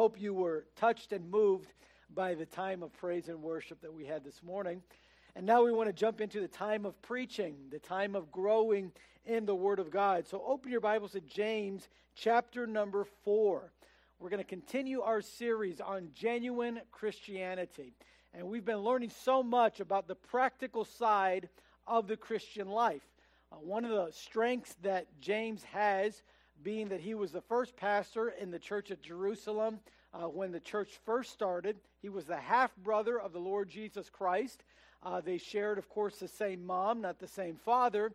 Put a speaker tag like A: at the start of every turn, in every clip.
A: hope you were touched and moved by the time of praise and worship that we had this morning. And now we want to jump into the time of preaching, the time of growing in the Word of God. So open your Bibles to James chapter number 4. We're going to continue our series on genuine Christianity. And we've been learning so much about the practical side of the Christian life. Uh, one of the strengths that James has, being that he was the first pastor in the church at Jerusalem uh, when the church first started, he was the half brother of the Lord Jesus Christ. Uh, they shared, of course, the same mom, not the same father.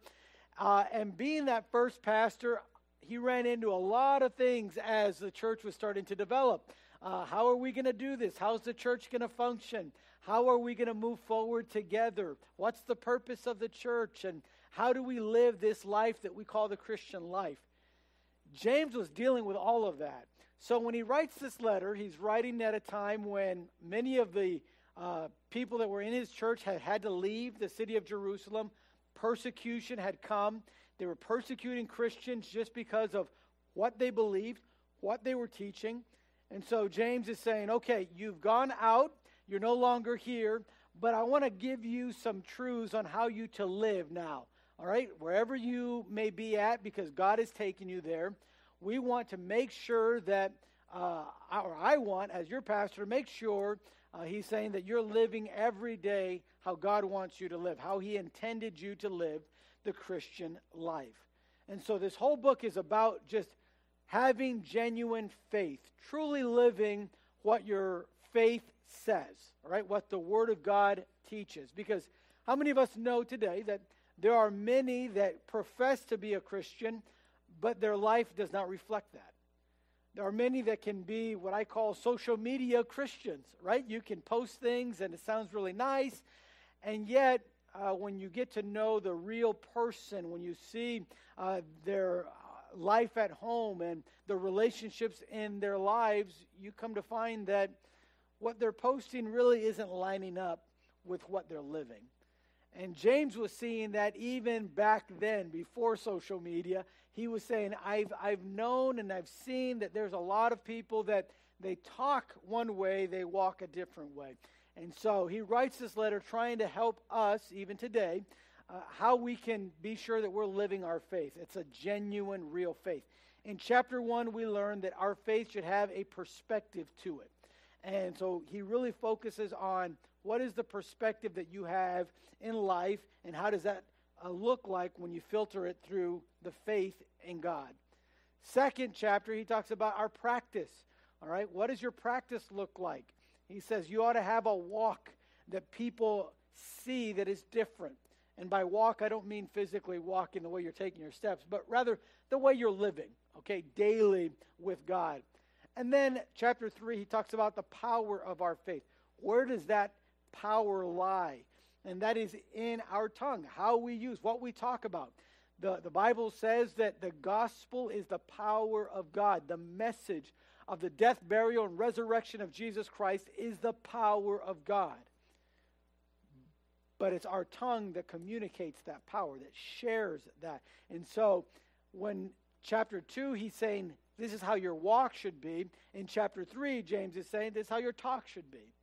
A: Uh, and being that first pastor, he ran into a lot of things as the church was starting to develop. Uh, how are we going to do this? How's the church going to function? How are we going to move forward together? What's the purpose of the church? And how do we live this life that we call the Christian life? James was dealing with all of that. So when he writes this letter, he's writing at a time when many of the uh, people that were in his church had had to leave the city of Jerusalem. Persecution had come. They were persecuting Christians just because of what they believed, what they were teaching. And so James is saying, okay, you've gone out, you're no longer here, but I want to give you some truths on how you to live now. All right, wherever you may be at, because God has taken you there, we want to make sure that, uh, or I want, as your pastor, make sure uh, he's saying that you're living every day how God wants you to live, how He intended you to live the Christian life. And so this whole book is about just having genuine faith, truly living what your faith says, all right, what the Word of God teaches. Because how many of us know today that there are many that profess to be a Christian, but their life does not reflect that? There are many that can be what I call social media Christians, right? You can post things and it sounds really nice, and yet uh, when you get to know the real person, when you see uh, their uh, life at home and the relationships in their lives, you come to find that what they're posting really isn't lining up with what they're living. And James was seeing that even back then, before social media, he was saying, I've, I've known and I've seen that there's a lot of people that they talk one way, they walk a different way. And so he writes this letter trying to help us, even today, uh, how we can be sure that we're living our faith. It's a genuine, real faith. In chapter one, we learn that our faith should have a perspective to it. And so he really focuses on what is the perspective that you have in life and how does that uh, look like when you filter it through the faith in God. Second chapter, he talks about our practice. All right, what does your practice look like? He says you ought to have a walk that people see that is different. And by walk, I don't mean physically walking the way you're taking your steps, but rather the way you're living, okay, daily with God. And then, chapter 3, he talks about the power of our faith. Where does that power lie? And that is in our tongue, how we use, what we talk about. The, the Bible says that the gospel is the power of God. The message of the death, burial, and resurrection of Jesus Christ is the power of God. But it's our tongue that communicates that power, that shares that. And so when chapter 2, he's saying, this is how your walk should be. In chapter 3, James is saying, this is how your talk should be.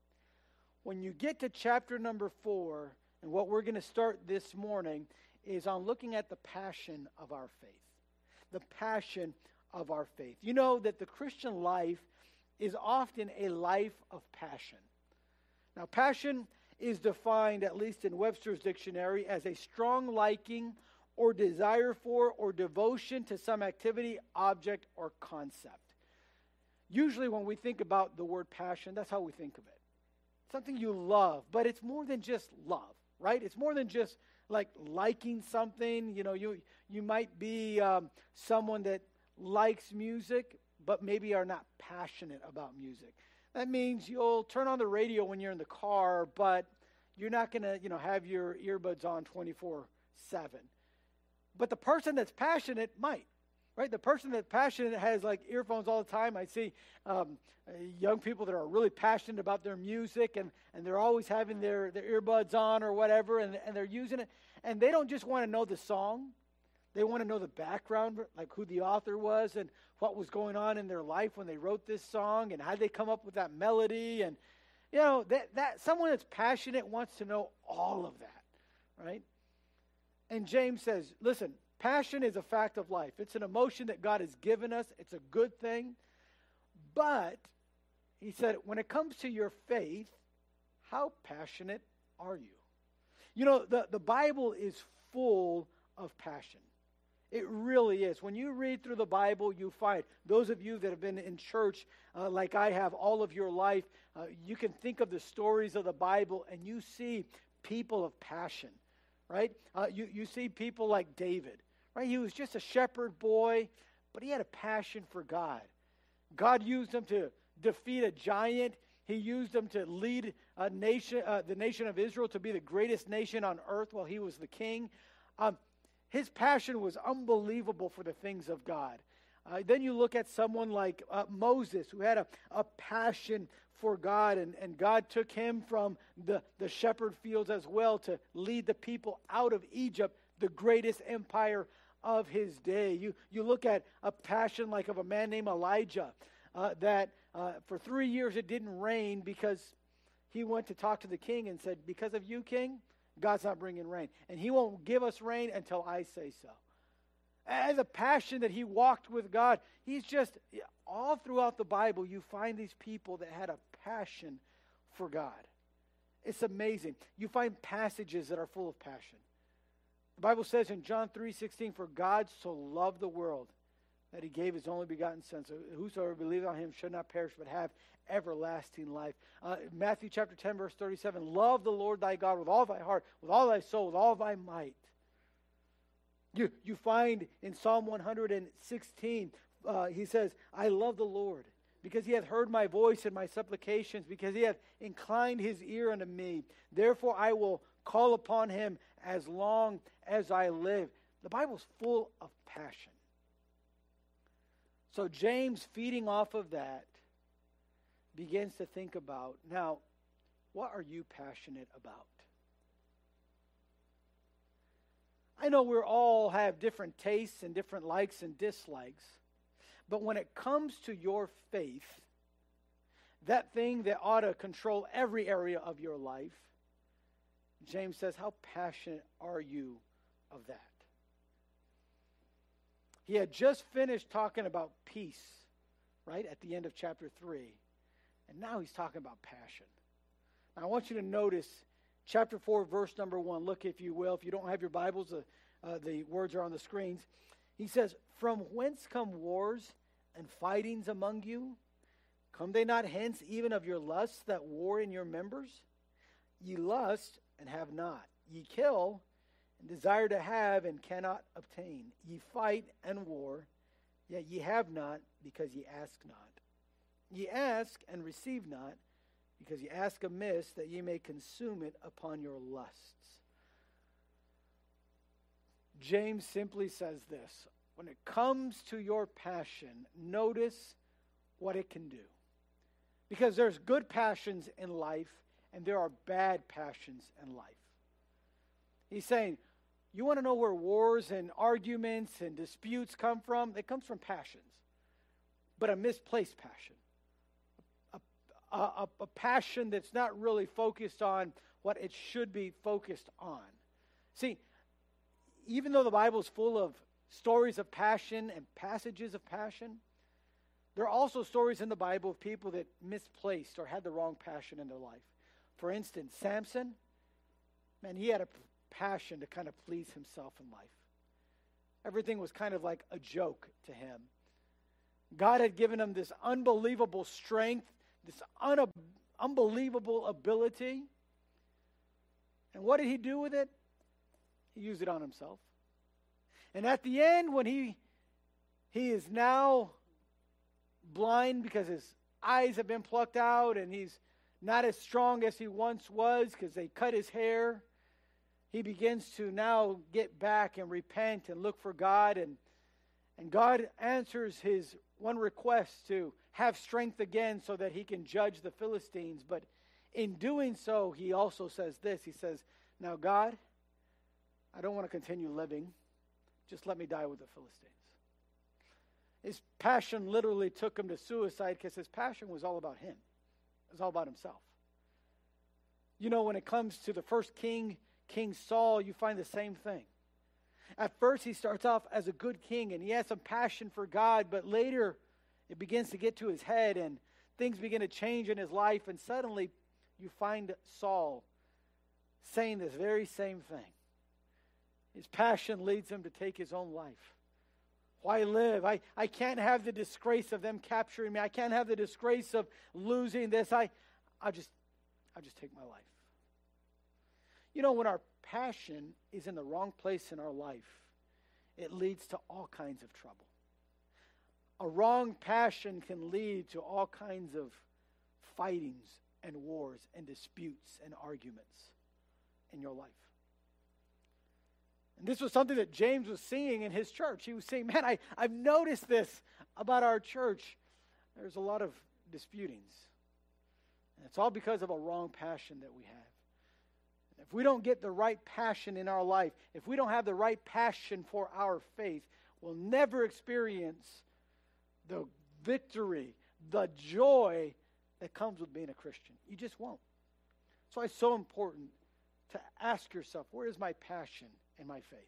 A: When you get to chapter number 4, and what we're going to start this morning is on looking at the passion of our faith. The passion of our faith. You know that the Christian life is often a life of passion. Now, passion is defined, at least in Webster's dictionary, as a strong liking or desire for or devotion to some activity, object, or concept. Usually, when we think about the word passion, that's how we think of it. Something you love, but it's more than just love, right? It's more than just like liking something. You know, you you might be um, someone that likes music, but maybe are not passionate about music. That means you'll turn on the radio when you're in the car, but you're not going to, you know, have your earbuds on 24/7. But the person that's passionate might, right? The person that's passionate has like earphones all the time. I see um, young people that are really passionate about their music and, and they're always having their, their earbuds on or whatever and, and they're using it. And they don't just want to know the song, They want to know the background, like who the author was and what was going on in their life when they wrote this song and how they come up with that melody. And, you know, that, that someone that's passionate wants to know all of that, right? And James says, listen, passion is a fact of life. It's an emotion that God has given us, it's a good thing. But, he said, when it comes to your faith, how passionate are you? You know, the, the Bible is full of passion. It really is. When you read through the Bible, you find those of you that have been in church uh, like I have all of your life, uh, you can think of the stories of the Bible and you see people of passion, right? Uh, you, you see people like David, right? He was just a shepherd boy, but he had a passion for God. God used him to defeat a giant. He used him to lead a nation, uh, the nation of Israel to be the greatest nation on earth while he was the king. Um, his passion was unbelievable for the things of God. Uh, then you look at someone like uh, Moses, who had a, a passion for God, and, and God took him from the, the shepherd fields as well to lead the people out of Egypt, the greatest empire of his day. You, you look at a passion like of a man named Elijah, uh, that uh, for three years it didn't rain because he went to talk to the king and said, Because of you, king, God's not bringing rain. And he won't give us rain until I say so. As a passion that he walked with God, he's just, all throughout the Bible, you find these people that had a passion for God. It's amazing. You find passages that are full of passion. The Bible says in John 3:16, "For God so loved the world that he gave his only begotten son, so whosoever believes on him should not perish but have everlasting life. Uh, Matthew chapter 10, verse 37 Love the Lord thy God with all thy heart, with all thy soul, with all thy might. You, you find in Psalm 116, uh, he says, I love the Lord because he hath heard my voice and my supplications, because he hath inclined his ear unto me. Therefore I will call upon him as long as I live. The Bible's full of passion. So James, feeding off of that, begins to think about now, what are you passionate about? I know we all have different tastes and different likes and dislikes, but when it comes to your faith, that thing that ought to control every area of your life, James says, How passionate are you of that? He had just finished talking about peace, right, at the end of chapter 3. And now he's talking about passion. Now, I want you to notice chapter 4, verse number 1. Look, if you will. If you don't have your Bibles, uh, uh, the words are on the screens. He says, From whence come wars and fightings among you? Come they not hence even of your lusts that war in your members? Ye lust and have not. Ye kill and desire to have and cannot obtain. Ye fight and war, yet ye have not because ye ask not. Ye ask and receive not, because ye ask amiss that ye may consume it upon your lusts. James simply says this when it comes to your passion, notice what it can do. Because there's good passions in life and there are bad passions in life. He's saying, you want to know where wars and arguments and disputes come from? It comes from passions, but a misplaced passion a, a, a passion that's not really focused on what it should be focused on. See, even though the Bible is full of stories of passion and passages of passion, there are also stories in the Bible of people that misplaced or had the wrong passion in their life. For instance, Samson, man, he had a passion to kind of please himself in life. Everything was kind of like a joke to him. God had given him this unbelievable strength this un- unbelievable ability. And what did he do with it? He used it on himself. And at the end, when he he is now blind because his eyes have been plucked out and he's not as strong as he once was because they cut his hair. He begins to now get back and repent and look for God and and God answers his one request to have strength again so that he can judge the Philistines. But in doing so, he also says this He says, Now, God, I don't want to continue living just let me die with the Philistines. His passion literally took him to suicide because his passion was all about him, it was all about himself. You know, when it comes to the first king, King Saul, you find the same thing. At first, he starts off as a good king and he has some passion for God, but later it begins to get to his head and things begin to change in his life, and suddenly you find Saul saying this very same thing. His passion leads him to take his own life. Why live? I, I can't have the disgrace of them capturing me. I can't have the disgrace of losing this. I, I'll just, I'll just take my life. You know, when our passion is in the wrong place in our life, it leads to all kinds of trouble. A wrong passion can lead to all kinds of fightings and wars and disputes and arguments in your life. And this was something that James was seeing in his church. He was saying, Man, I, I've noticed this about our church. There's a lot of disputings. And it's all because of a wrong passion that we have. If we don't get the right passion in our life, if we don't have the right passion for our faith, we'll never experience the victory, the joy that comes with being a Christian. You just won't. That's why it's so important to ask yourself where is my passion in my faith?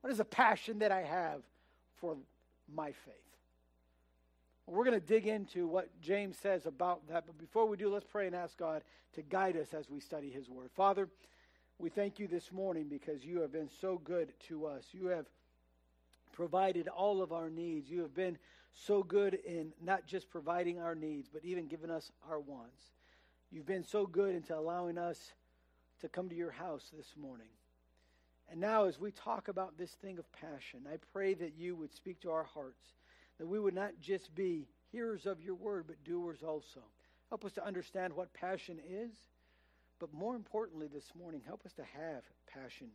A: What is the passion that I have for my faith? Well, we're going to dig into what James says about that. But before we do, let's pray and ask God to guide us as we study his word. Father, we thank you this morning because you have been so good to us. You have provided all of our needs. You have been so good in not just providing our needs, but even giving us our wants. You've been so good into allowing us to come to your house this morning. And now, as we talk about this thing of passion, I pray that you would speak to our hearts, that we would not just be hearers of your word, but doers also. Help us to understand what passion is, but more importantly, this morning, help us to have passion,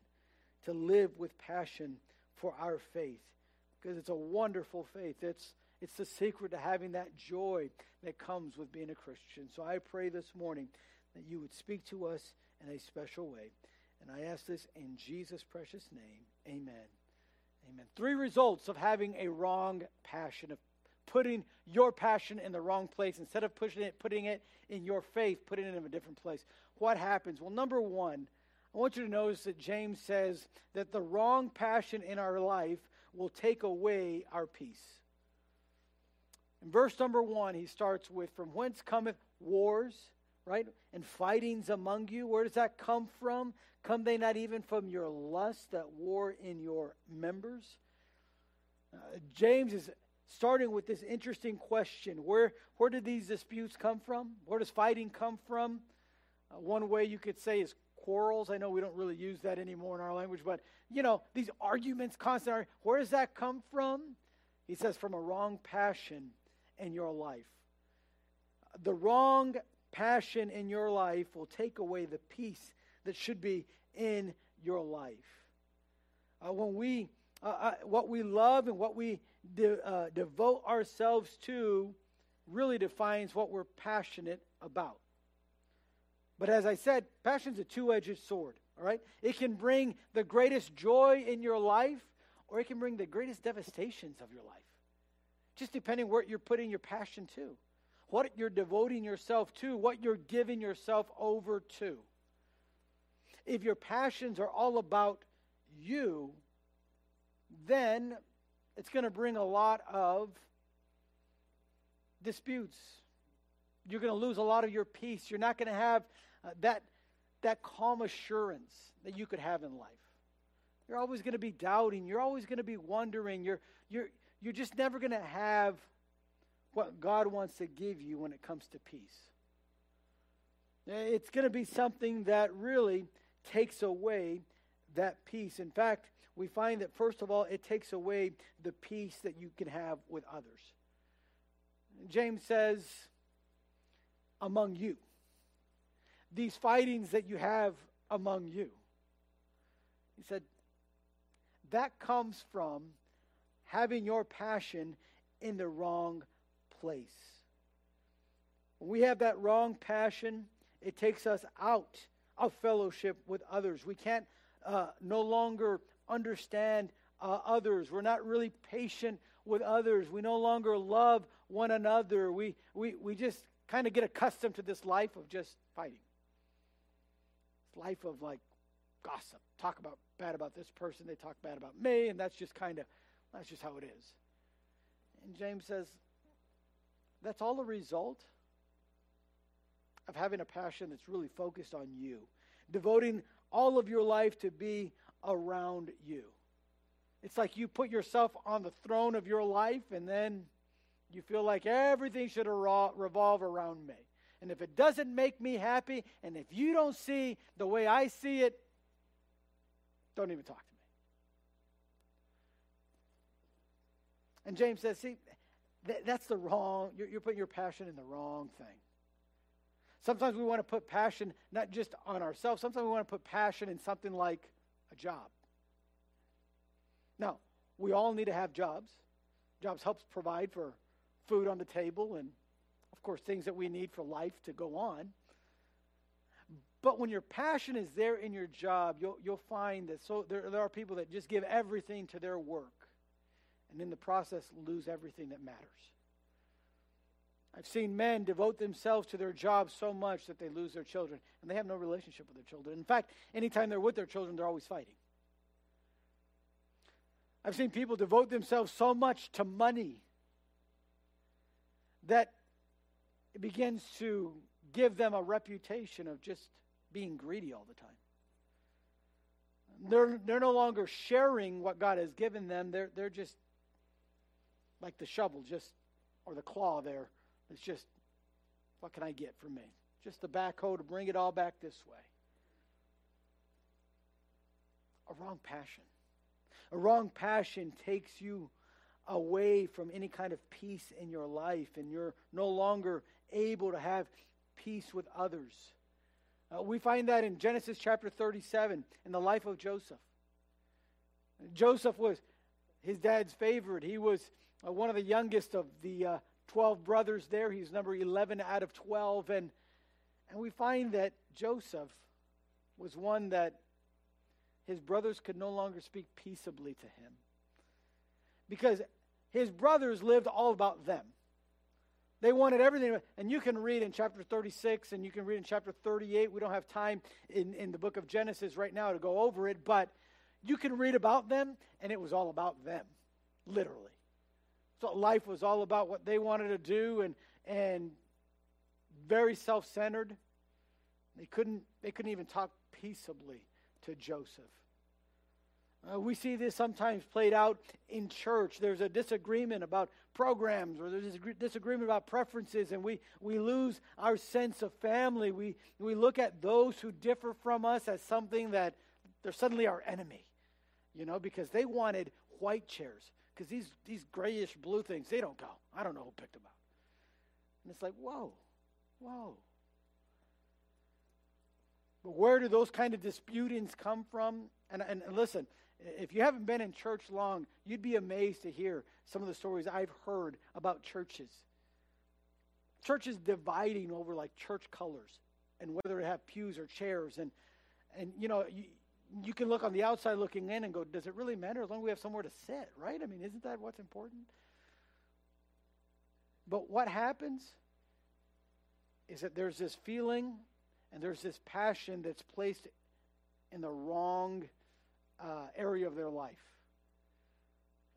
A: to live with passion for our faith, because it's a wonderful faith. It's it's the secret to having that joy that comes with being a Christian. So I pray this morning that you would speak to us in a special way. And I ask this in Jesus' precious name. Amen. Amen. Three results of having a wrong passion, of putting your passion in the wrong place. Instead of pushing it, putting it in your faith, putting it in a different place. What happens? Well, number one, I want you to notice that James says that the wrong passion in our life will take away our peace. In verse number one, he starts with, From whence cometh wars, right? And fightings among you. Where does that come from? Come they not even from your lust that war in your members? Uh, James is starting with this interesting question where, where did these disputes come from? Where does fighting come from? Uh, one way you could say is quarrels. I know we don't really use that anymore in our language, but you know, these arguments, constant, where does that come from? He says, from a wrong passion in your life. The wrong passion in your life will take away the peace that should be in your life. Uh, when we, uh, uh, what we love and what we de- uh, devote ourselves to really defines what we're passionate about. But as I said, passion's a two edged sword, all right? It can bring the greatest joy in your life, or it can bring the greatest devastations of your life. Just depending where you're putting your passion to, what you're devoting yourself to, what you're giving yourself over to. If your passions are all about you, then it's going to bring a lot of disputes. You're going to lose a lot of your peace. You're not going to have uh, that, that calm assurance that you could have in life. You're always going to be doubting. You're always going to be wondering. You're, you're, you're just never going to have what God wants to give you when it comes to peace. Eh, it's going to be something that really takes away that peace. In fact, we find that, first of all, it takes away the peace that you can have with others. James says, among you. These fightings that you have among you. He said, that comes from having your passion in the wrong place. When we have that wrong passion, it takes us out of fellowship with others. We can't uh, no longer understand uh, others. We're not really patient with others. We no longer love one another. We, we, we just kind of get accustomed to this life of just fighting. Life of like gossip. Talk about bad about this person, they talk bad about me, and that's just kind of that's just how it is. And James says that's all a result of having a passion that's really focused on you, devoting all of your life to be around you. It's like you put yourself on the throne of your life and then you feel like everything should revolve around me. And if it doesn't make me happy, and if you don't see the way I see it, don't even talk to me. And James says, see, that's the wrong, you're, you're putting your passion in the wrong thing. Sometimes we want to put passion not just on ourselves, sometimes we want to put passion in something like a job. Now, we all need to have jobs. Jobs helps provide for food on the table and of course things that we need for life to go on. But when your passion is there in your job, you'll, you'll find that so there, there are people that just give everything to their work and in the process lose everything that matters. I've seen men devote themselves to their jobs so much that they lose their children, and they have no relationship with their children. In fact, anytime they're with their children, they're always fighting. I've seen people devote themselves so much to money that it begins to give them a reputation of just being greedy all the time. They're, they're no longer sharing what God has given them. They're, they're just like the shovel, just or the claw there, it's just, what can I get from me? Just the backhoe to bring it all back this way. A wrong passion. A wrong passion takes you away from any kind of peace in your life, and you're no longer able to have peace with others. Uh, we find that in Genesis chapter 37 in the life of Joseph. Joseph was his dad's favorite. He was uh, one of the youngest of the uh, 12 brothers there. He's number 11 out of 12. And, and we find that Joseph was one that his brothers could no longer speak peaceably to him because his brothers lived all about them. They wanted everything. And you can read in chapter 36 and you can read in chapter 38. We don't have time in, in the book of Genesis right now to go over it, but you can read about them, and it was all about them, literally. So life was all about what they wanted to do and and very self-centered. They couldn't they couldn't even talk peaceably to Joseph. Uh, we see this sometimes played out in church. There's a disagreement about programs, or there's a disagreement about preferences, and we, we lose our sense of family. We, we look at those who differ from us as something that they're suddenly our enemy, you know, because they wanted white chairs because these, these grayish blue things, they don't go. I don't know who picked them out. And it's like, whoa, whoa. But where do those kind of disputings come from? And, and, and listen, if you haven't been in church long, you'd be amazed to hear some of the stories I've heard about churches. Churches dividing over like church colors and whether to have pews or chairs. And, and you know, you, you can look on the outside looking in and go, does it really matter as long as we have somewhere to sit, right? I mean, isn't that what's important? But what happens is that there's this feeling and there's this passion that's placed in the wrong uh, area of their life.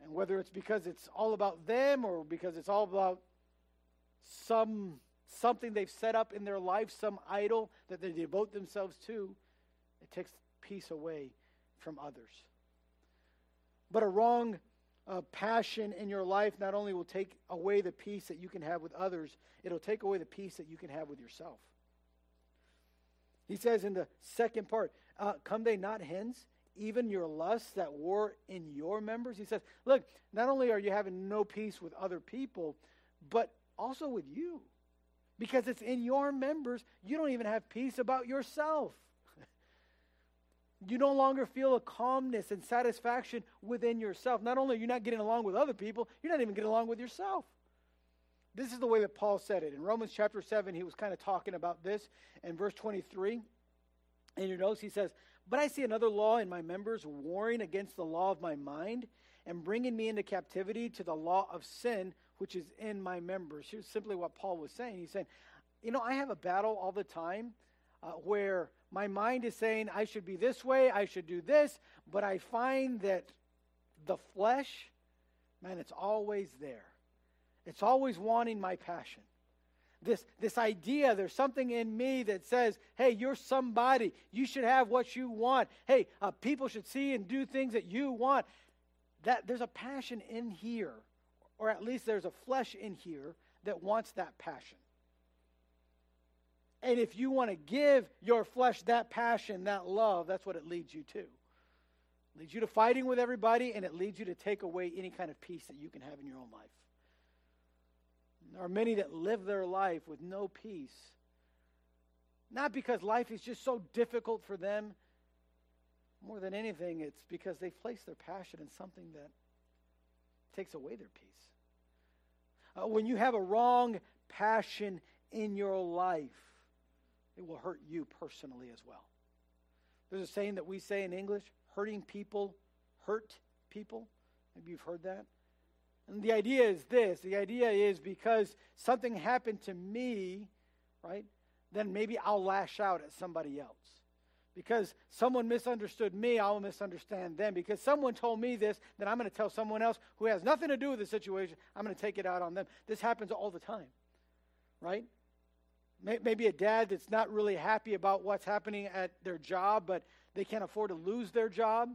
A: And whether it's because it's all about them or because it's all about some something they've set up in their life, some idol that they devote themselves to, it takes peace away from others. But a wrong uh, passion in your life not only will take away the peace that you can have with others, it'll take away the peace that you can have with yourself. He says in the second part, uh, Come they not hence, even your lusts that war in your members? He says, Look, not only are you having no peace with other people, but also with you. Because it's in your members, you don't even have peace about yourself. You no longer feel a calmness and satisfaction within yourself. Not only are you not getting along with other people, you're not even getting along with yourself. This is the way that Paul said it. In Romans chapter 7, he was kind of talking about this. In verse 23, in your notes, he says, But I see another law in my members warring against the law of my mind and bringing me into captivity to the law of sin which is in my members. Here's simply what Paul was saying. He's saying, You know, I have a battle all the time uh, where my mind is saying, I should be this way, I should do this, but I find that the flesh, man, it's always there. It's always wanting my passion this, this idea there's something in me that says, hey, you're somebody. You should have what you want. Hey, uh, people should see and do things that you want. That there's a passion in here, or at least there's a flesh in here that wants that passion. And if you want to give your flesh that passion, that love, that's what it leads you to. It leads you to fighting with everybody, and it leads you to take away any kind of peace that you can have in your own life. There are many that live their life with no peace. Not because life is just so difficult for them. More than anything, it's because they've placed their passion in something that takes away their peace. Uh, when you have a wrong passion in your life, it will hurt you personally as well. There's a saying that we say in English hurting people hurt people. Maybe you've heard that. And the idea is this the idea is because something happened to me, right, then maybe I'll lash out at somebody else. Because someone misunderstood me, I'll misunderstand them. Because someone told me this, then I'm going to tell someone else who has nothing to do with the situation, I'm going to take it out on them. This happens all the time, right? Maybe a dad that's not really happy about what's happening at their job, but they can't afford to lose their job.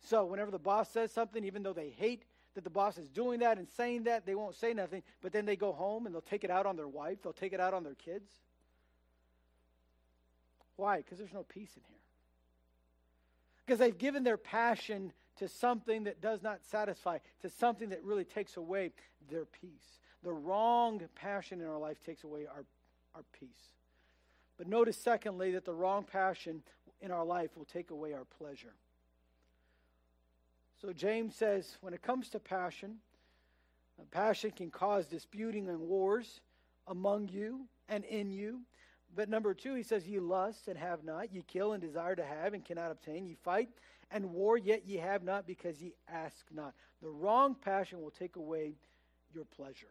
A: So whenever the boss says something, even though they hate that the boss is doing that and saying that, they won't say nothing, but then they go home and they'll take it out on their wife, they'll take it out on their kids. Why? Because there's no peace in here. Because they've given their passion to something that does not satisfy, to something that really takes away their peace. The wrong passion in our life takes away our, our peace. But notice, secondly, that the wrong passion in our life will take away our pleasure. So James says when it comes to passion, uh, passion can cause disputing and wars among you and in you. But number two, he says, Ye lust and have not, ye kill and desire to have and cannot obtain, ye fight and war, yet ye have not because ye ask not. The wrong passion will take away your pleasure.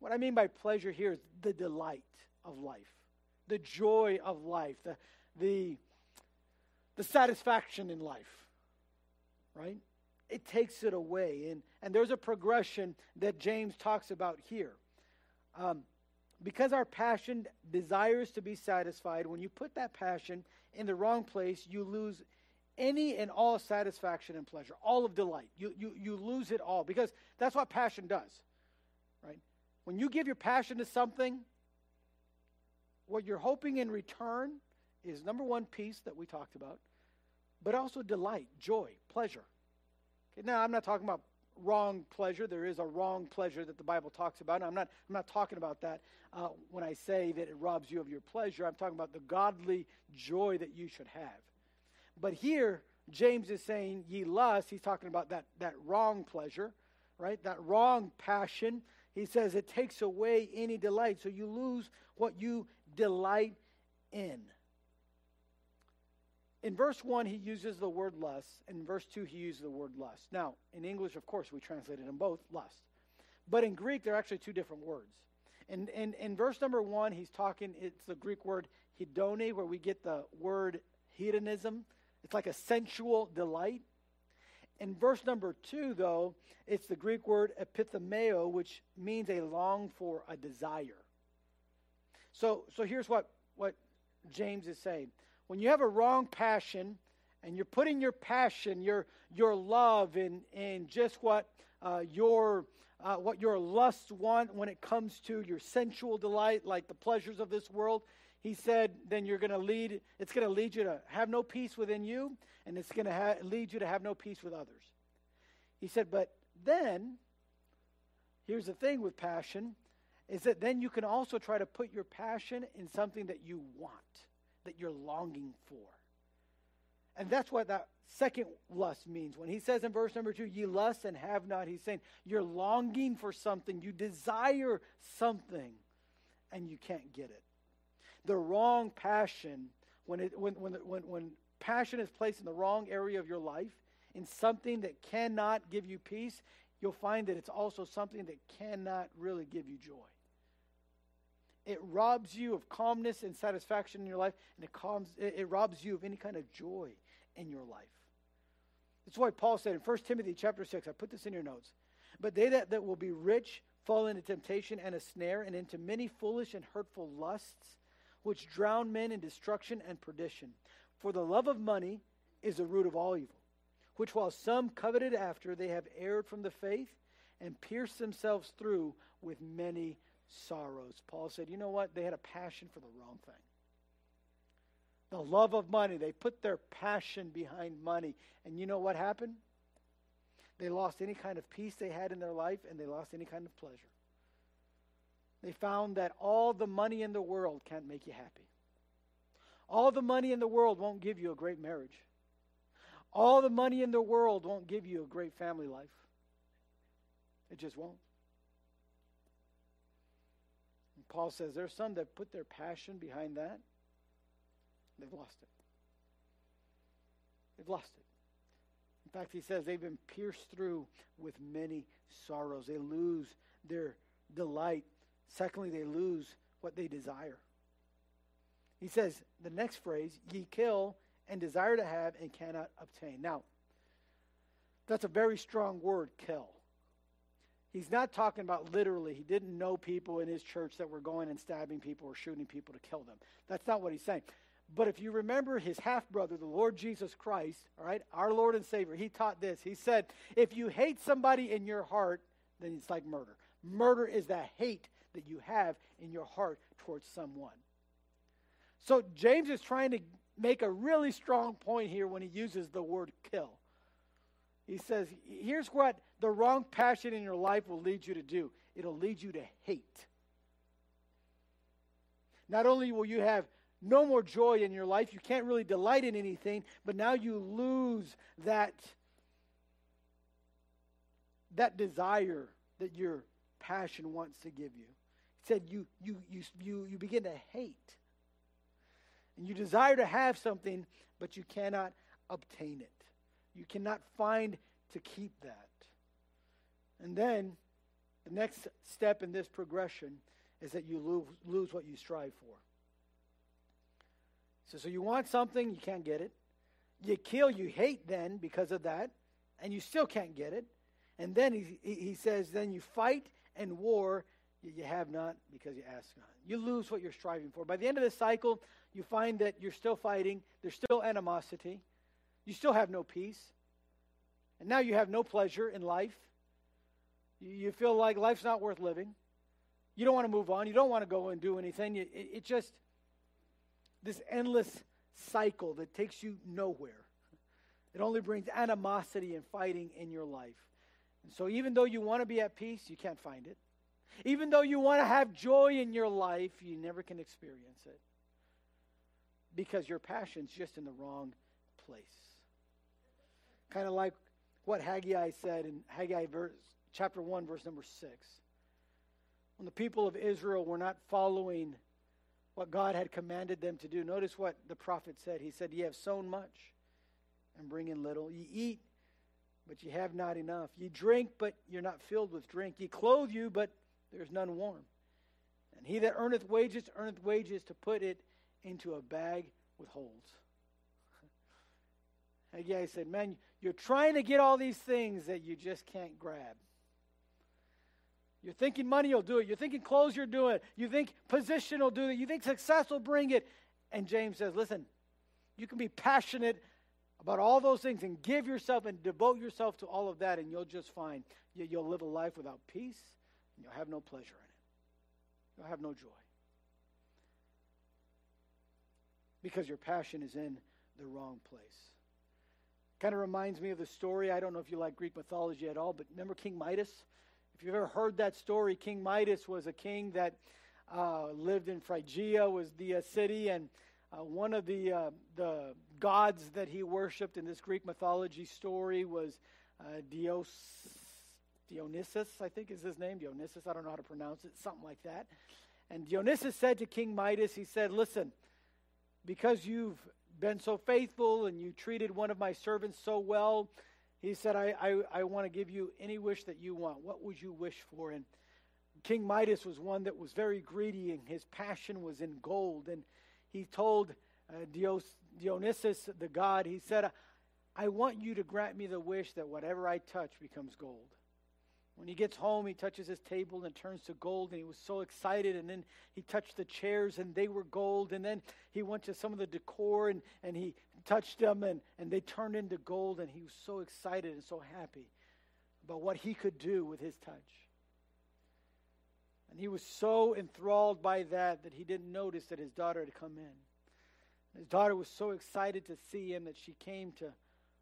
A: What I mean by pleasure here is the delight of life, the joy of life, the, the, the satisfaction in life, right? it takes it away. And, and there's a progression that James talks about here. Um, because our passion desires to be satisfied, when you put that passion in the wrong place, you lose any and all satisfaction and pleasure, all of delight. You, you, you lose it all because that's what passion does, right? When you give your passion to something, what you're hoping in return is number one, peace that we talked about, but also delight, joy, pleasure. Okay, Now, I'm not talking about wrong pleasure. There is a wrong pleasure that the Bible talks about. I'm not, I'm not talking about that uh, when I say that it robs you of your pleasure. I'm talking about the godly joy that you should have. But here, James is saying, ye lust. He's talking about that, that wrong pleasure, right? That wrong passion. He says it takes away any delight. So you lose what you delight in. In verse 1, he uses the word lust. And in verse 2, he uses the word lust. Now, in English, of course, we translated them both lust. But in Greek, they're actually two different words. In, in, in verse number 1, he's talking, it's the Greek word hedone, where we get the word hedonism. It's like a sensual delight. In verse number 2, though, it's the Greek word epithumeo, which means a long for, a desire. So, so here's what, what James is saying when you have a wrong passion and you're putting your passion, your, your love in, in just what uh, your uh, what your lusts want when it comes to your sensual delight, like the pleasures of this world, he said, then you're going to lead, it's going to lead you to have no peace within you, and it's going to ha- lead you to have no peace with others. He said, but then, here's the thing with passion, is that then you can also try to put your passion in something that you want that you're longing for. And that's what that second lust means. When he says in verse number two, ye lust and have not, he's saying you're longing for something, you desire something, and you can't get it. The wrong passion when, it, when, when, when, when passion is placed in the wrong area of your life, in something that cannot give you peace, you'll find that it's also something that cannot really give you joy. It robs you of calmness and satisfaction in your life, and it, calms, it, it robs you of any kind of joy in your life. That's why Paul said in 1 Timothy chapter 6, I put this in your notes, but they that, that will be rich fall into temptation and a snare, and into many foolish and hurtful lusts, which drown men in destruction and perdition. For the love of money is the root of all evil, which while some coveted after, they have erred from the faith and pierced themselves through with many sorrows. Paul said, you know what? They had a passion for the wrong thing. The love of money. They put their passion behind money. And you know what happened? They lost any kind of peace they had in their life and they lost any kind of pleasure. They found that all the money in the world can't make you happy. All the money in the world won't give you a great marriage. All the money in the world won't give you a great family life. It just won't. Paul says there's some that put their passion behind that. They've lost it. They've lost it. In fact, he says they've been pierced through with many sorrows. They lose their delight. Secondly, they lose what they desire. He says the next phrase, ye kill and desire to have and cannot obtain. Now, that's a very strong word, kill. He's not talking about literally. He didn't know people in his church that were going and stabbing people or shooting people to kill them. That's not what he's saying. But if you remember his half brother, the Lord Jesus Christ, all right, our Lord and Savior, he taught this. He said, if you hate somebody in your heart, then it's like murder. Murder is that hate that you have in your heart towards someone. So James is trying to make a really strong point here when he uses the word kill. He says, here's what the wrong passion in your life will lead you to do it'll lead you to hate. Not only will you have no more joy in your life, you can't really delight in anything, but now you lose that, that desire that your passion wants to give you. He said you, you, you, you, you begin to hate. And you desire to have something, but you cannot obtain it. You cannot find to keep that. And then the next step in this progression is that you lose, lose what you strive for. So, so you want something, you can't get it. You kill, you hate then because of that, and you still can't get it. And then he, he says, then you fight and war, you have not because you ask not. You lose what you're striving for. By the end of the cycle, you find that you're still fighting, there's still animosity, you still have no peace, and now you have no pleasure in life. You feel like life's not worth living. You don't want to move on. You don't want to go and do anything. It, just, this endless cycle that takes you nowhere. It only brings animosity and fighting in your life. And so, even though you want to be at peace, you can't find it. Even though you want to have joy in your life, you never can experience it because your passion's just in the wrong place. Kind of like what Haggai said in Haggai verse, chapter 1, verse number 6. When the people of Israel were not following what God had commanded them to do, notice what the prophet said. He said, Ye have sown much and bring in little. Ye eat, but ye have not enough. Ye drink, but you're not filled with drink. Ye clothe you, but there's none warm. And he that earneth wages, earneth wages to put it into a bag with holes. Haggai said, Man, you're trying to get all these things that you just can't grab. You're thinking money will do it. You're thinking clothes will do it. You think position will do it. You think success will bring it. And James says, Listen, you can be passionate about all those things and give yourself and devote yourself to all of that, and you'll just find you'll live a life without peace and you'll have no pleasure in it. You'll have no joy. Because your passion is in the wrong place. Kind of reminds me of the story. I don't know if you like Greek mythology at all, but remember King Midas? If you've ever heard that story, King Midas was a king that uh, lived in Phrygia, was the uh, city, and uh, one of the uh, the gods that he worshipped in this Greek mythology story was uh, Dios, Dionysus, I think is his name. Dionysus, I don't know how to pronounce it, something like that. And Dionysus said to King Midas, he said, Listen, because you've been so faithful and you treated one of my servants so well, he said, I, I, I want to give you any wish that you want. What would you wish for? And King Midas was one that was very greedy, and his passion was in gold. And he told uh, Dionysus, the god, he said, I want you to grant me the wish that whatever I touch becomes gold. When he gets home, he touches his table and it turns to gold, and he was so excited. And then he touched the chairs, and they were gold. And then he went to some of the decor, and, and he touched them, and, and they turned into gold. And he was so excited and so happy about what he could do with his touch. And he was so enthralled by that that he didn't notice that his daughter had come in. His daughter was so excited to see him that she came to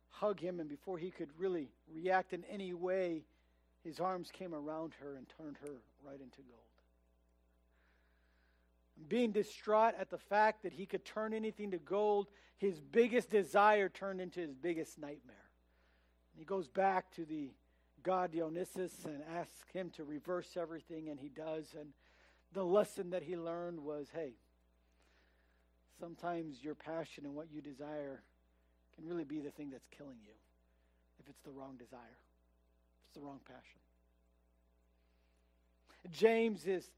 A: hug him, and before he could really react in any way, his arms came around her and turned her right into gold. Being distraught at the fact that he could turn anything to gold, his biggest desire turned into his biggest nightmare. He goes back to the god Dionysus and asks him to reverse everything, and he does. And the lesson that he learned was hey, sometimes your passion and what you desire can really be the thing that's killing you if it's the wrong desire the wrong passion. James is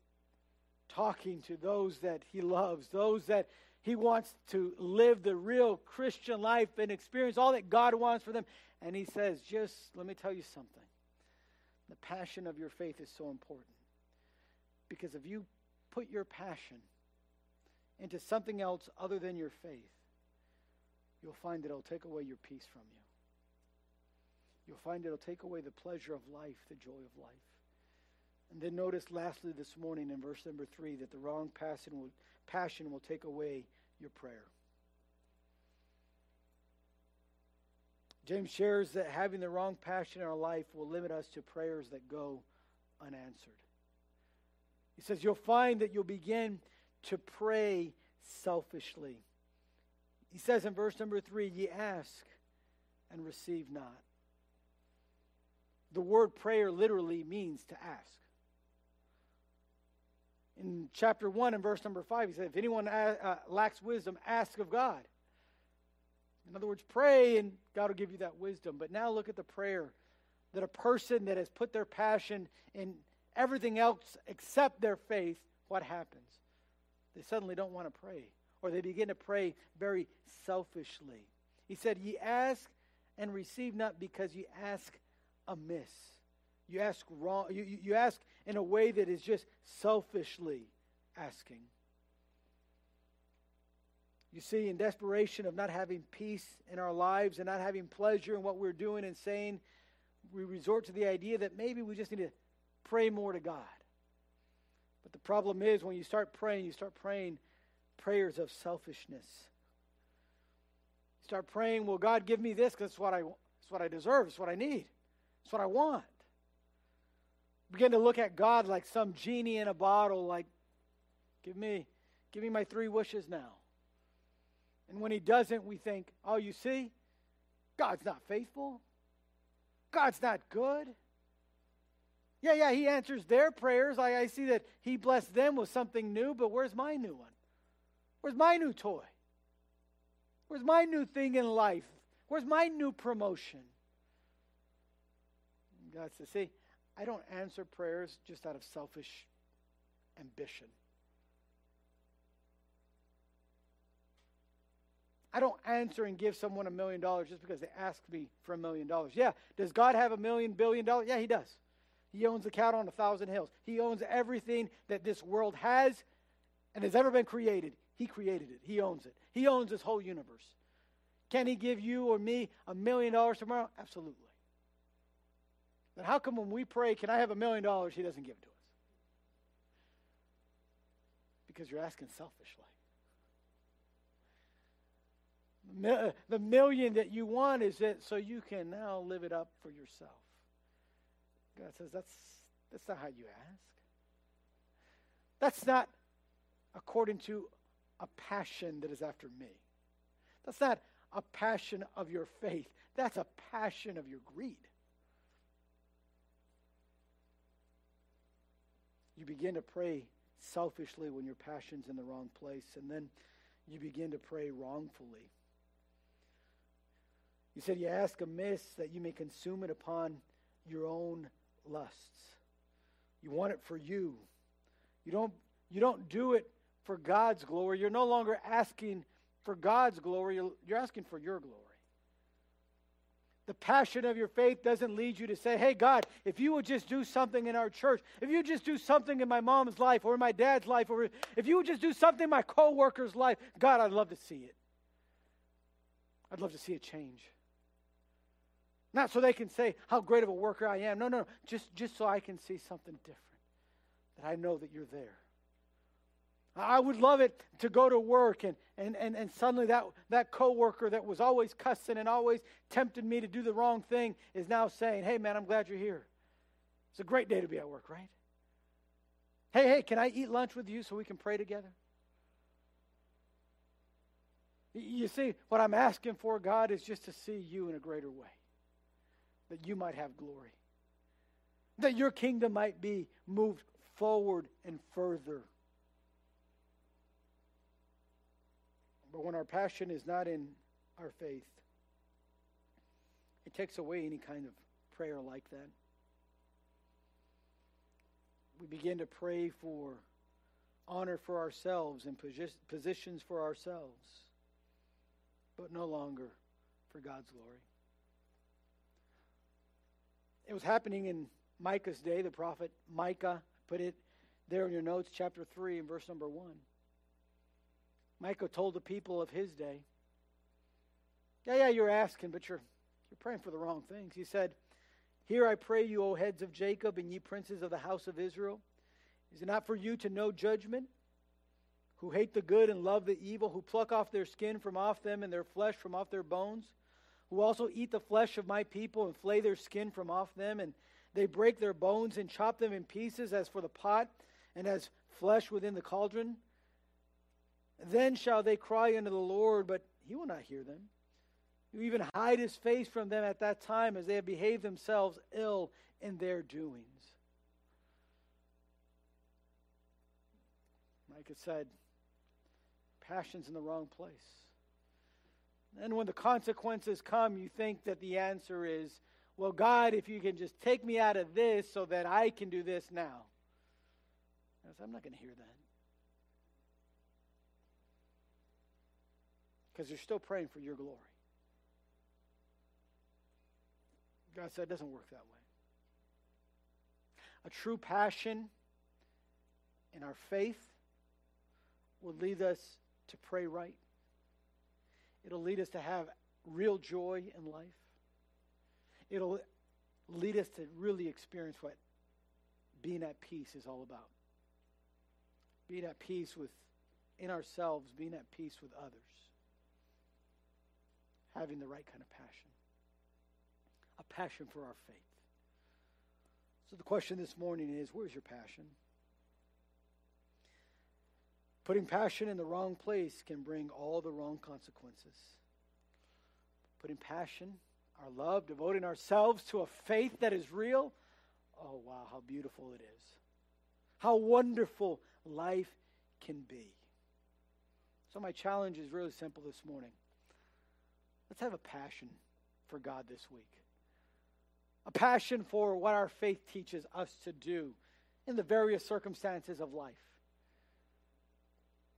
A: talking to those that he loves, those that he wants to live the real Christian life and experience all that God wants for them. And he says, just let me tell you something. The passion of your faith is so important. Because if you put your passion into something else other than your faith, you'll find that it'll take away your peace from you you'll find it'll take away the pleasure of life, the joy of life. And then notice lastly this morning in verse number three that the wrong passion will, passion will take away your prayer. James shares that having the wrong passion in our life will limit us to prayers that go unanswered. He says, You'll find that you'll begin to pray selfishly. He says in verse number three, Ye ask and receive not. The word prayer literally means to ask. In chapter 1 and verse number 5, he said, If anyone uh, lacks wisdom, ask of God. In other words, pray and God will give you that wisdom. But now look at the prayer that a person that has put their passion in everything else except their faith, what happens? They suddenly don't want to pray, or they begin to pray very selfishly. He said, Ye ask and receive not because ye ask amiss. You ask wrong. You, you ask in a way that is just selfishly asking. You see, in desperation of not having peace in our lives and not having pleasure in what we're doing and saying, we resort to the idea that maybe we just need to pray more to God. But the problem is when you start praying, you start praying prayers of selfishness. You start praying, well, God, give me this because it's what I, it's what I deserve, it's what I need. That's what I want. Begin to look at God like some genie in a bottle, like, give me, give me my three wishes now. And when he doesn't, we think, oh, you see, God's not faithful. God's not good. Yeah, yeah, he answers their prayers. I, I see that he blessed them with something new, but where's my new one? Where's my new toy? Where's my new thing in life? Where's my new promotion? God says, See, I don't answer prayers just out of selfish ambition. I don't answer and give someone a million dollars just because they ask me for a million dollars. Yeah, does God have a million billion dollars? Yeah, He does. He owns the cattle on a thousand hills. He owns everything that this world has and has ever been created. He created it. He owns it. He owns this whole universe. Can He give you or me a million dollars tomorrow? Absolutely. Then how come when we pray, can I have a million dollars, he doesn't give it to us? Because you're asking selfishly. The million that you want is it so you can now live it up for yourself. God says that's that's not how you ask. That's not according to a passion that is after me. That's not a passion of your faith. That's a passion of your greed. You begin to pray selfishly when your passion's in the wrong place. And then you begin to pray wrongfully. You said, You ask amiss that you may consume it upon your own lusts. You want it for you. You don't, you don't do it for God's glory. You're no longer asking for God's glory, you're, you're asking for your glory. The passion of your faith doesn't lead you to say, hey, God, if you would just do something in our church, if you just do something in my mom's life or in my dad's life, or if you would just do something in my coworker's life, God, I'd love to see it. I'd love to see it change. Not so they can say how great of a worker I am. No, no, no. Just, just so I can see something different. That I know that you're there. I would love it to go to work and, and, and, and suddenly that, that coworker that was always cussing and always tempted me to do the wrong thing is now saying, Hey man, I'm glad you're here. It's a great day to be at work, right? Hey, hey, can I eat lunch with you so we can pray together? You see, what I'm asking for, God, is just to see you in a greater way, that you might have glory, that your kingdom might be moved forward and further. But when our passion is not in our faith, it takes away any kind of prayer like that. We begin to pray for honor for ourselves and positions for ourselves, but no longer for God's glory. It was happening in Micah's day, the prophet Micah put it there in your notes, chapter 3 and verse number 1. Micah told the people of his day, Yeah, yeah, you're asking, but you're, you're praying for the wrong things. He said, Here I pray you, O heads of Jacob, and ye princes of the house of Israel. Is it not for you to know judgment? Who hate the good and love the evil, who pluck off their skin from off them and their flesh from off their bones, who also eat the flesh of my people and flay their skin from off them, and they break their bones and chop them in pieces as for the pot and as flesh within the cauldron. Then shall they cry unto the Lord, but he will not hear them. You even hide his face from them at that time as they have behaved themselves ill in their doings. Micah said, passion's in the wrong place. And when the consequences come, you think that the answer is, well, God, if you can just take me out of this so that I can do this now. I'm not going to hear that. Because you're still praying for your glory. God said it doesn't work that way. A true passion in our faith will lead us to pray right. It'll lead us to have real joy in life. It'll lead us to really experience what being at peace is all about. Being at peace with in ourselves, being at peace with others having the right kind of passion a passion for our faith. So the question this morning is where's your passion? Putting passion in the wrong place can bring all the wrong consequences. Putting passion, our love, devoting ourselves to a faith that is real, oh, wow, how beautiful it is. How wonderful life can be. So, my challenge is really simple this morning. Let's have a passion for God this week. A passion for what our faith teaches us to do in the various circumstances of life.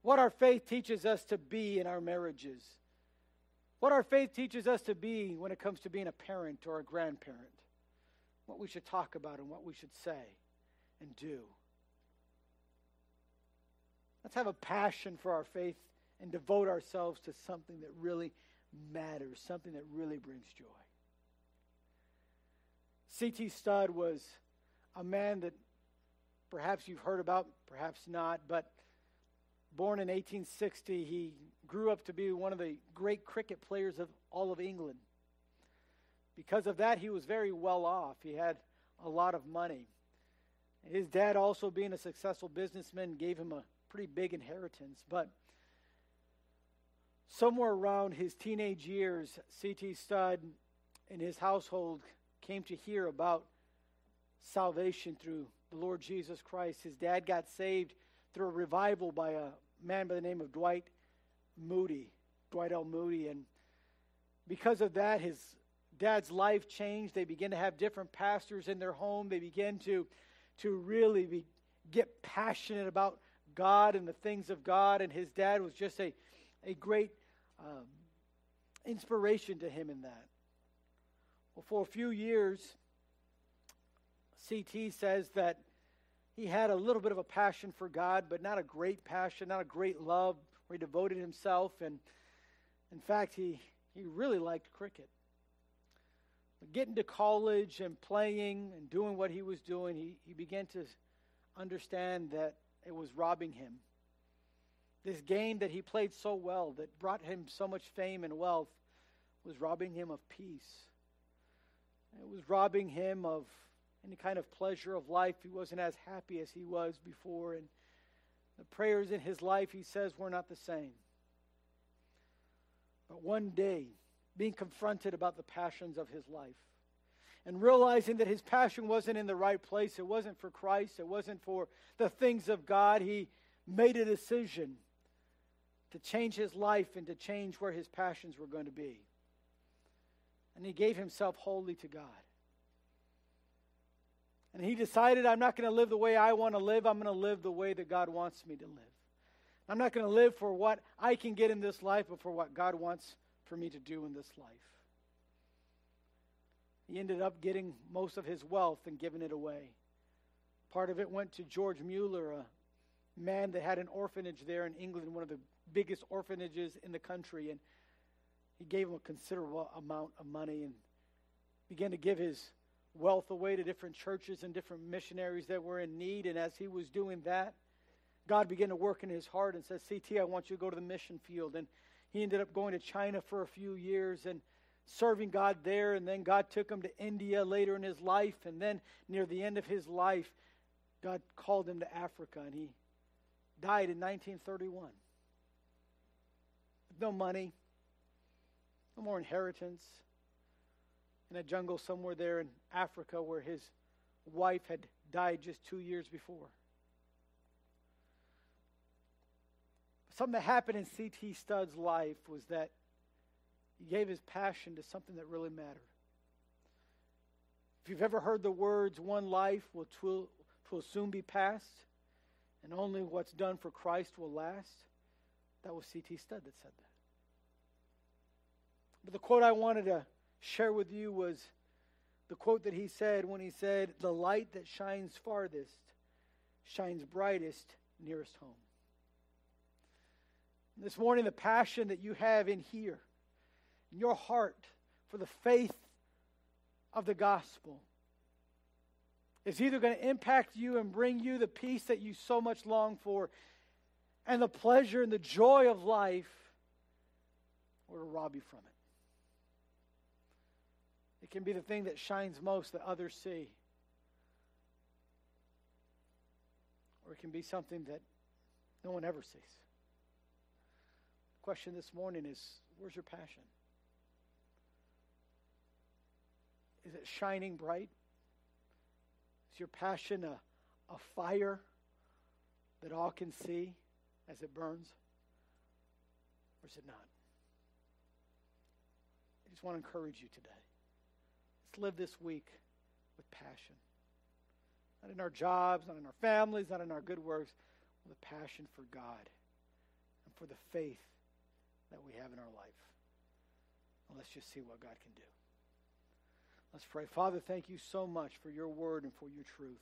A: What our faith teaches us to be in our marriages. What our faith teaches us to be when it comes to being a parent or a grandparent. What we should talk about and what we should say and do. Let's have a passion for our faith and devote ourselves to something that really matters, something that really brings joy. C.T. Studd was a man that perhaps you've heard about, perhaps not, but born in 1860, he grew up to be one of the great cricket players of all of England. Because of that, he was very well off. He had a lot of money. His dad, also being a successful businessman, gave him a pretty big inheritance. But Somewhere around his teenage years, C.T. Studd and his household came to hear about salvation through the Lord Jesus Christ. His dad got saved through a revival by a man by the name of Dwight Moody, Dwight L. Moody. And because of that, his dad's life changed. They began to have different pastors in their home. They began to, to really be, get passionate about God and the things of God. And his dad was just a, a great um, inspiration to him in that. Well, for a few years, CT says that he had a little bit of a passion for God, but not a great passion, not a great love, where he devoted himself. And in fact, he, he really liked cricket. But getting to college and playing and doing what he was doing, he, he began to understand that it was robbing him. This game that he played so well, that brought him so much fame and wealth, was robbing him of peace. It was robbing him of any kind of pleasure of life. He wasn't as happy as he was before. And the prayers in his life, he says, were not the same. But one day, being confronted about the passions of his life, and realizing that his passion wasn't in the right place, it wasn't for Christ, it wasn't for the things of God, he made a decision to change his life and to change where his passions were going to be. And he gave himself wholly to God. And he decided, I'm not going to live the way I want to live. I'm going to live the way that God wants me to live. I'm not going to live for what I can get in this life, but for what God wants for me to do in this life. He ended up getting most of his wealth and giving it away. Part of it went to George Mueller, a man that had an orphanage there in England, one of the biggest orphanages in the country. And he gave him a considerable amount of money and began to give his wealth away to different churches and different missionaries that were in need. And as he was doing that, God began to work in his heart and said, CT, I want you to go to the mission field. And he ended up going to China for a few years and serving God there. And then God took him to India later in his life. And then near the end of his life, God called him to Africa. And he died in 1931. No money, no more inheritance in a jungle somewhere there in Africa where his wife had died just two years before. Something that happened in C.T. Studd's life was that he gave his passion to something that really mattered. If you've ever heard the words, one life will, twill, will soon be past, and only what's done for Christ will last, that was C.T. Studd that said that. But the quote I wanted to share with you was the quote that he said when he said, The light that shines farthest shines brightest nearest home. This morning, the passion that you have in here, in your heart for the faith of the gospel, is either going to impact you and bring you the peace that you so much long for and the pleasure and the joy of life, or to rob you from it. Can be the thing that shines most that others see. Or it can be something that no one ever sees. The question this morning is where's your passion? Is it shining bright? Is your passion a, a fire that all can see as it burns? Or is it not? I just want to encourage you today. Let's live this week with passion. Not in our jobs, not in our families, not in our good works, with a passion for God and for the faith that we have in our life. And let's just see what God can do. Let's pray. Father, thank you so much for your word and for your truth.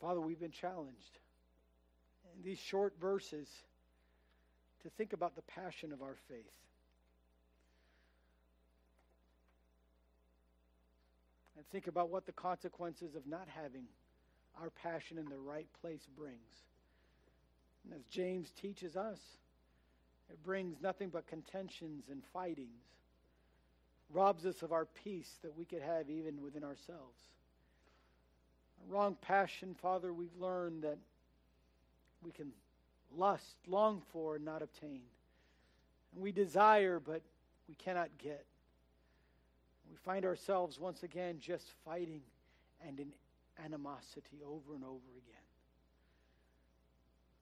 A: Father, we've been challenged in these short verses to think about the passion of our faith. And think about what the consequences of not having our passion in the right place brings. And as James teaches us, it brings nothing but contentions and fightings, robs us of our peace that we could have even within ourselves. A wrong passion, Father, we've learned that we can lust, long for, and not obtain. And we desire, but we cannot get. We find ourselves once again just fighting and in animosity over and over again.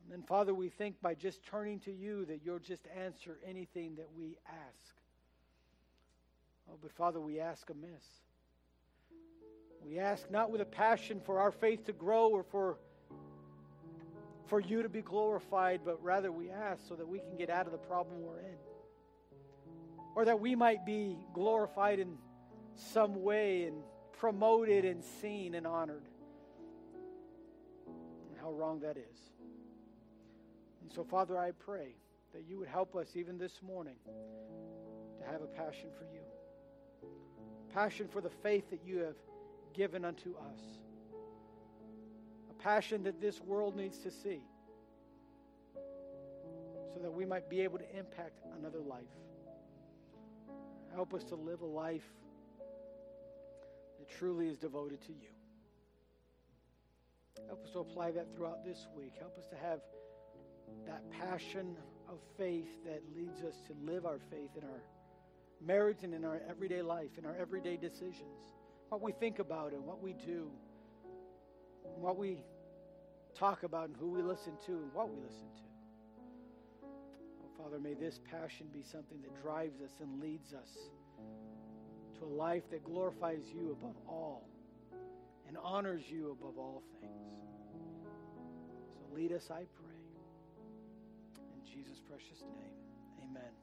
A: And then, Father, we think by just turning to you that you'll just answer anything that we ask. Oh, but Father, we ask amiss. We ask not with a passion for our faith to grow or for, for you to be glorified, but rather we ask so that we can get out of the problem we're in. Or that we might be glorified in some way and promoted and seen and honored. And how wrong that is. And so, Father, I pray that you would help us even this morning to have a passion for you passion for the faith that you have given unto us, a passion that this world needs to see so that we might be able to impact another life. Help us to live a life truly is devoted to you. Help us to apply that throughout this week. Help us to have that passion of faith that leads us to live our faith in our marriage and in our everyday life, in our everyday decisions, what we think about and what we do, what we talk about and who we listen to and what we listen to. Oh, Father, may this passion be something that drives us and leads us to a life that glorifies you above all and honors you above all things. So lead us, I pray. In Jesus' precious name, amen.